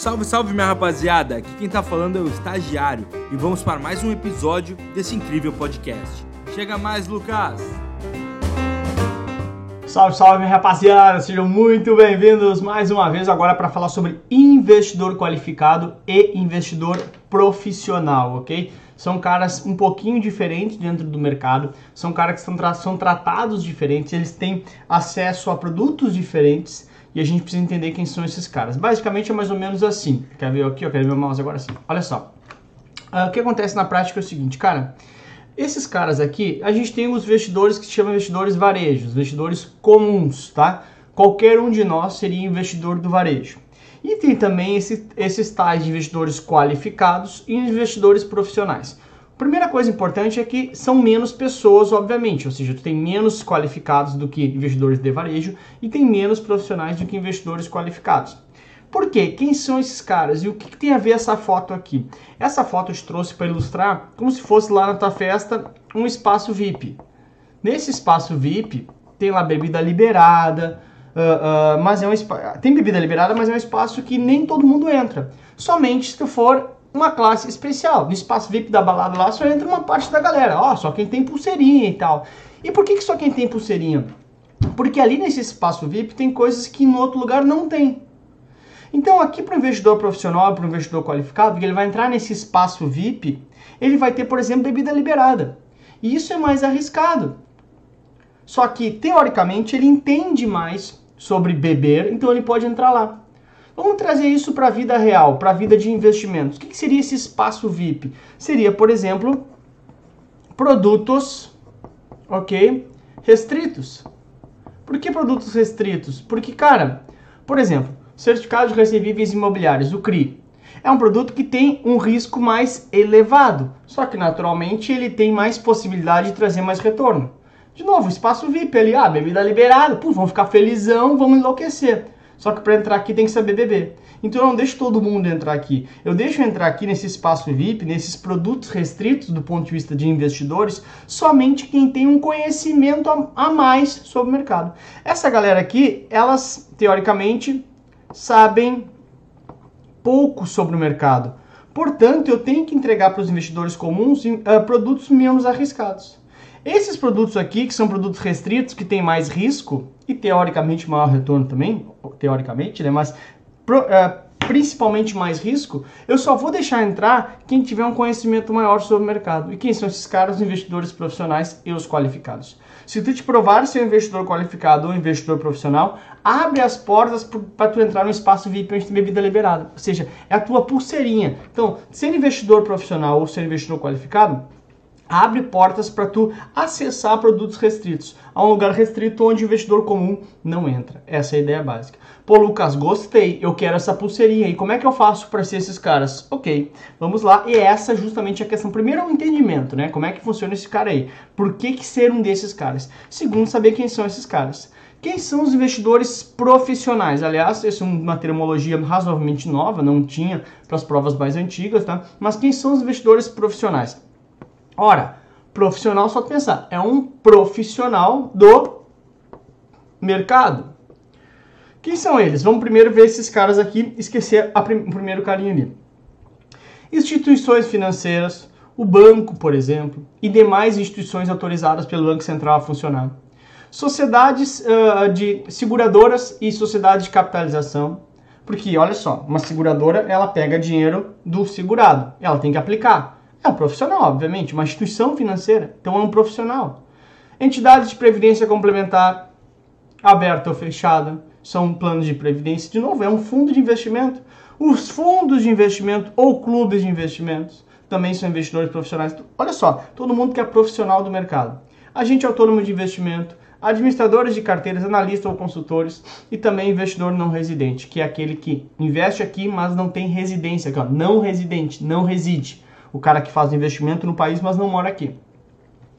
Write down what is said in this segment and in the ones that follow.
Salve, salve minha rapaziada! Aqui quem tá falando é o Estagiário e vamos para mais um episódio desse incrível podcast. Chega mais, Lucas! Salve, salve rapaziada! Sejam muito bem-vindos mais uma vez agora para falar sobre investidor qualificado e investidor profissional, ok? São caras um pouquinho diferentes dentro do mercado, são caras que são, tra são tratados diferentes, eles têm acesso a produtos diferentes e a gente precisa entender quem são esses caras. Basicamente é mais ou menos assim. Quer ver aqui? Eu quero ver meu mouse agora sim. Olha só. Uh, o que acontece na prática é o seguinte, cara. Esses caras aqui, a gente tem os investidores que se chamam investidores varejos, investidores comuns, tá? Qualquer um de nós seria investidor do varejo. E tem também esse, esses tais de investidores qualificados e investidores profissionais. Primeira coisa importante é que são menos pessoas, obviamente, ou seja, tu tem menos qualificados do que investidores de varejo e tem menos profissionais do que investidores qualificados. Por quê? Quem são esses caras? E o que, que tem a ver essa foto aqui? Essa foto eu te trouxe para ilustrar como se fosse lá na tua festa um espaço VIP. Nesse espaço VIP tem lá bebida liberada, uh, uh, mas é um tem bebida liberada, mas é um espaço que nem todo mundo entra. Somente se tu for uma classe especial. No espaço VIP da balada lá só entra uma parte da galera. Ó, só quem tem pulseirinha e tal. E por que, que só quem tem pulseirinha? Porque ali nesse espaço VIP tem coisas que no outro lugar não tem. Então aqui para o investidor profissional, para o investidor qualificado, ele vai entrar nesse espaço VIP, ele vai ter, por exemplo, bebida liberada. E isso é mais arriscado. Só que, teoricamente, ele entende mais sobre beber, então ele pode entrar lá. Vamos trazer isso para a vida real, para a vida de investimentos. O que, que seria esse espaço VIP? Seria, por exemplo, produtos, ok, restritos. Por que produtos restritos? Porque, cara, por exemplo, certificado de recebíveis imobiliários, o CRI, é um produto que tem um risco mais elevado, só que naturalmente ele tem mais possibilidade de trazer mais retorno. De novo, espaço VIP ali, ah, bebida liberada, pô, vamos ficar felizão, vamos enlouquecer. Só que para entrar aqui tem que saber beber. Então eu não deixo todo mundo entrar aqui. Eu deixo entrar aqui nesse espaço VIP, nesses produtos restritos do ponto de vista de investidores, somente quem tem um conhecimento a mais sobre o mercado. Essa galera aqui, elas teoricamente sabem pouco sobre o mercado. Portanto, eu tenho que entregar para os investidores comuns uh, produtos menos arriscados. Esses produtos aqui, que são produtos restritos, que têm mais risco e teoricamente maior retorno também, teoricamente, né? Mas pro, uh, principalmente mais risco, eu só vou deixar entrar quem tiver um conhecimento maior sobre o mercado. E quem são esses caras? Os investidores profissionais e os qualificados. Se tu te provar ser um investidor qualificado ou um investidor profissional, abre as portas para tu entrar no espaço VIP onde tem bebida liberada. Ou seja, é a tua pulseirinha. Então, ser investidor profissional ou ser investidor qualificado, abre portas para tu acessar produtos restritos, a um lugar restrito onde o investidor comum não entra. Essa é a ideia básica. Pô, Lucas, gostei, eu quero essa pulseirinha. E como é que eu faço para ser esses caras? Ok, vamos lá. E essa é justamente a questão. Primeiro, o entendimento, né? Como é que funciona esse cara aí? Por que, que ser um desses caras? Segundo, saber quem são esses caras. Quem são os investidores profissionais? Aliás, essa é uma terminologia razoavelmente nova, não tinha para as provas mais antigas, tá? Mas quem são os investidores profissionais? Ora, profissional, só pensar, é um profissional do mercado. Quem são eles? Vamos primeiro ver esses caras aqui, esquecer prim o primeiro carinha ali. Instituições financeiras, o banco, por exemplo, e demais instituições autorizadas pelo Banco Central a funcionar. Sociedades uh, de seguradoras e sociedades de capitalização, porque olha só, uma seguradora ela pega dinheiro do segurado, ela tem que aplicar. É um profissional, obviamente, uma instituição financeira, então é um profissional. Entidades de previdência complementar, aberta ou fechada, são planos de previdência. De novo, é um fundo de investimento. Os fundos de investimento ou clubes de investimentos também são investidores profissionais. Olha só, todo mundo que é profissional do mercado. Agente autônomo de investimento, administradores de carteiras, analistas ou consultores e também investidor não residente, que é aquele que investe aqui, mas não tem residência, aqui, ó, não residente, não reside o cara que faz investimento no país, mas não mora aqui.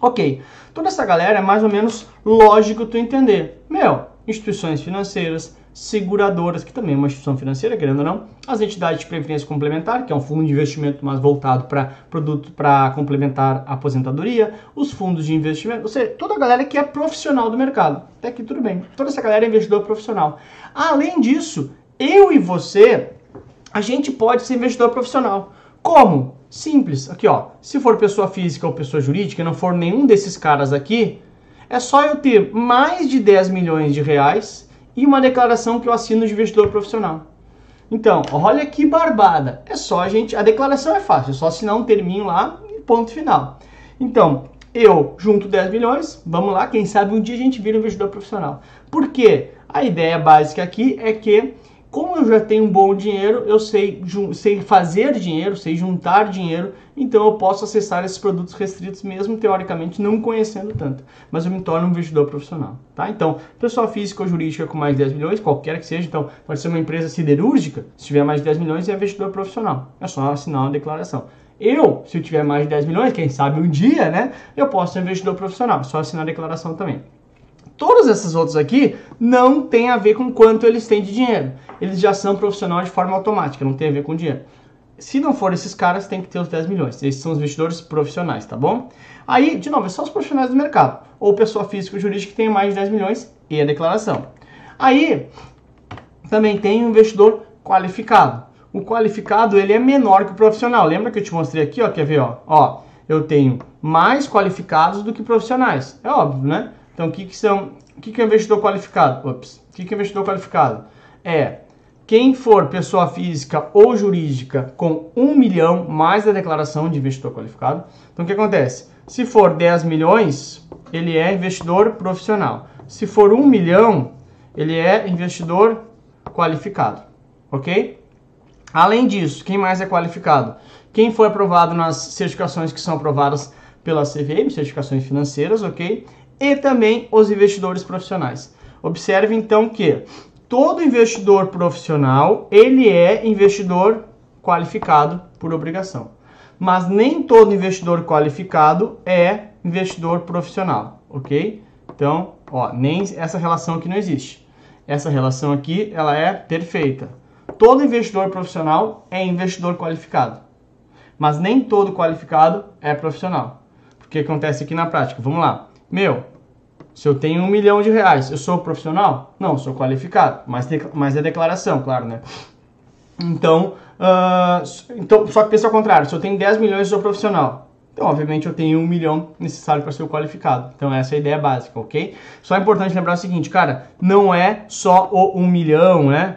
Ok, toda essa galera é mais ou menos lógico tu entender. Meu, instituições financeiras, seguradoras, que também é uma instituição financeira, querendo ou não, as entidades de previdência complementar, que é um fundo de investimento mais voltado para produto para complementar a aposentadoria, os fundos de investimento, ou seja, toda a galera que é profissional do mercado. Até aqui tudo bem. Toda essa galera é investidor profissional. Além disso, eu e você a gente pode ser investidor profissional. Como? Simples. Aqui, ó. Se for pessoa física ou pessoa jurídica, não for nenhum desses caras aqui, é só eu ter mais de 10 milhões de reais e uma declaração que eu assino de investidor profissional. Então, olha que barbada. É só a gente. A declaração é fácil, é só assinar um terminho lá e ponto final. Então, eu junto 10 milhões, vamos lá, quem sabe um dia a gente vira um investidor profissional. Por quê? A ideia básica aqui é que como eu já tenho um bom dinheiro, eu sei, sei fazer dinheiro, sei juntar dinheiro, então eu posso acessar esses produtos restritos mesmo teoricamente não conhecendo tanto, mas eu me torno um investidor profissional, tá? Então, pessoa física ou jurídica com mais de 10 milhões, qualquer que seja, então pode ser uma empresa siderúrgica, se tiver mais de 10 milhões é investidor profissional, é só assinar uma declaração. Eu, se eu tiver mais de 10 milhões, quem sabe um dia, né, eu posso ser investidor profissional, só assinar a declaração também. Todos esses outros aqui não tem a ver com quanto eles têm de dinheiro. Eles já são profissionais de forma automática, não tem a ver com dinheiro. Se não for esses caras, tem que ter os 10 milhões. Esses são os investidores profissionais, tá bom? Aí, de novo, é só os profissionais do mercado. Ou pessoa física ou jurídica que tem mais de 10 milhões e a declaração. Aí, também tem o um investidor qualificado. O qualificado, ele é menor que o profissional. Lembra que eu te mostrei aqui, ó, quer ver, ó? Ó, eu tenho mais qualificados do que profissionais. É óbvio, né? Então, o que, que são. O que, que é investidor qualificado? Ops. O que, que é investidor qualificado? É quem for pessoa física ou jurídica com 1 milhão mais a declaração de investidor qualificado. Então, o que acontece? Se for 10 milhões, ele é investidor profissional. Se for 1 milhão, ele é investidor qualificado. Ok? Além disso, quem mais é qualificado? Quem foi aprovado nas certificações que são aprovadas pela CVM, certificações financeiras, ok? E também os investidores profissionais. Observe então que todo investidor profissional, ele é investidor qualificado por obrigação. Mas nem todo investidor qualificado é investidor profissional, ok? Então, ó, nem essa relação aqui não existe. Essa relação aqui, ela é perfeita. Todo investidor profissional é investidor qualificado. Mas nem todo qualificado é profissional. O que acontece aqui na prática? Vamos lá. Meu, se eu tenho um milhão de reais, eu sou profissional? Não, sou qualificado. Mas, mas é declaração, claro, né? Então, uh, então, só que pensa ao contrário. Se eu tenho 10 milhões, eu sou profissional. Então, obviamente, eu tenho um milhão necessário para ser qualificado. Então, essa é a ideia básica, ok? Só é importante lembrar o seguinte, cara, não é só o 1 milhão, né?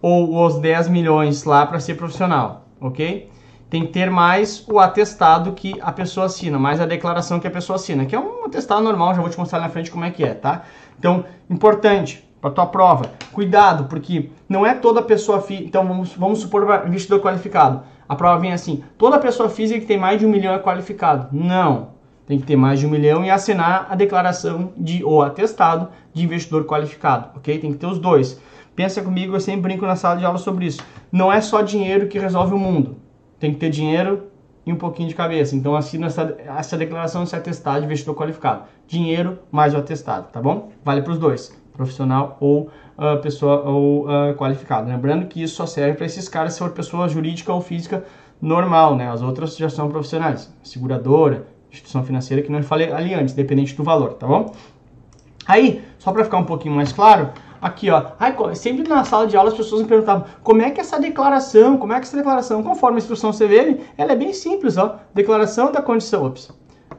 Ou os 10 milhões lá para ser profissional, ok? Tem que ter mais o atestado que a pessoa assina, mais a declaração que a pessoa assina, que é um atestado normal, já vou te mostrar na frente como é que é, tá? Então, importante para tua prova, cuidado, porque não é toda pessoa física, então vamos, vamos supor investidor qualificado, a prova vem assim, toda pessoa física que tem mais de um milhão é qualificado, não, tem que ter mais de um milhão e assinar a declaração de ou atestado de investidor qualificado, ok? Tem que ter os dois. Pensa comigo, eu sempre brinco na sala de aula sobre isso. Não é só dinheiro que resolve o mundo tem que ter dinheiro e um pouquinho de cabeça. Então assina essa, essa declaração, esse atestado de investidor qualificado. Dinheiro mais o atestado, tá bom? Vale para os dois, profissional ou uh, pessoa ou uh, qualificado. Lembrando que isso só serve para esses caras se for pessoa jurídica ou física normal, né? As outras já são profissionais, seguradora, instituição financeira, que não falei ali antes, dependente do valor, tá bom? Aí, só para ficar um pouquinho mais claro, Aqui, ó. Ai, sempre na sala de aula as pessoas me perguntavam como é que essa declaração, como é que essa declaração, conforme a instrução CVM, ela é bem simples, ó. Declaração da condição, ops.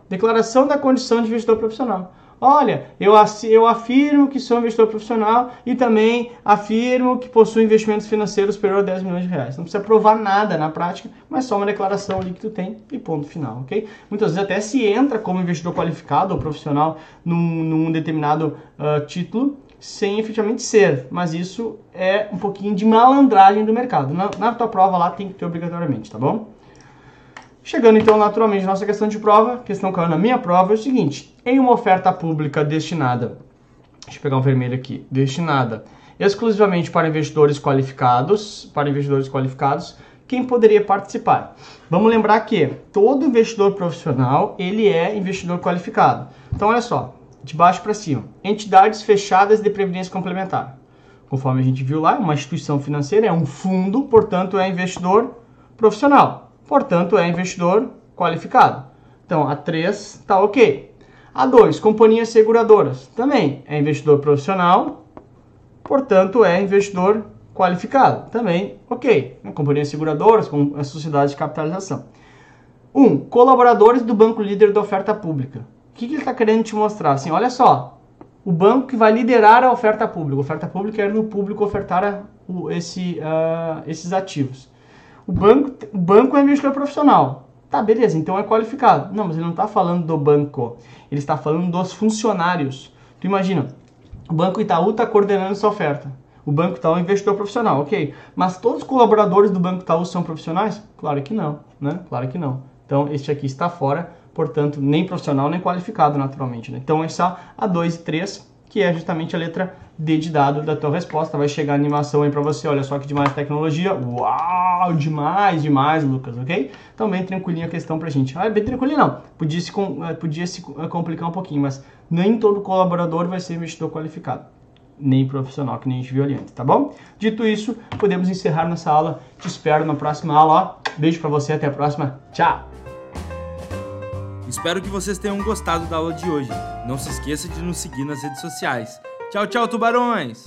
Declaração da condição de investidor profissional. Olha, eu, eu afirmo que sou investidor profissional e também afirmo que possuo investimentos financeiros superior a 10 milhões de reais. Não precisa provar nada na prática, mas só uma declaração ali que tu tem e ponto final, ok? Muitas vezes até se entra como investidor qualificado ou profissional num, num determinado uh, título, sem efetivamente ser, mas isso é um pouquinho de malandragem do mercado. Na, na tua prova lá tem que ter obrigatoriamente, tá bom? Chegando então naturalmente à nossa questão de prova, questão caiu na minha prova é o seguinte: em uma oferta pública destinada, deixa eu pegar um vermelho aqui, destinada exclusivamente para investidores qualificados, para investidores qualificados, quem poderia participar? Vamos lembrar que todo investidor profissional ele é investidor qualificado. Então olha só, de baixo para cima. Entidades fechadas de previdência complementar. Conforme a gente viu lá, uma instituição financeira é um fundo, portanto é investidor profissional. Portanto é investidor qualificado. Então a 3 está ok. A 2, companhias seguradoras. Também é investidor profissional, portanto é investidor qualificado. Também, ok. Companhias seguradoras, com a sociedade de capitalização. Um, colaboradores do banco líder da oferta pública. O que, que ele está querendo te mostrar? Assim, olha só, o banco que vai liderar a oferta pública. A oferta pública é no público ofertar o, esse, uh, esses ativos. O banco, o banco é profissional. Tá, beleza, então é qualificado. Não, mas ele não está falando do banco. Ele está falando dos funcionários. Tu imagina, o Banco Itaú está coordenando essa oferta. O Banco Itaú é um investidor profissional, ok. Mas todos os colaboradores do Banco Itaú são profissionais? Claro que não, né? Claro que não. Então, este aqui está fora, portanto, nem profissional, nem qualificado, naturalmente. Né? Então, é só a 2 e 3, que é justamente a letra D de dado da tua resposta. Vai chegar a animação aí para você. Olha só que demais tecnologia. Uau, demais, demais, Lucas, ok? Então, bem tranquilinha a questão pra gente. Ah, bem tranquilinha não. Podia se, eh, podia se eh, complicar um pouquinho, mas nem todo colaborador vai ser investidor qualificado nem profissional, que nem a gente viu ali antes, tá bom? Dito isso, podemos encerrar nossa aula. Te espero na próxima aula. Ó. Beijo para você, até a próxima. Tchau! Espero que vocês tenham gostado da aula de hoje. Não se esqueça de nos seguir nas redes sociais. Tchau, tchau, tubarões!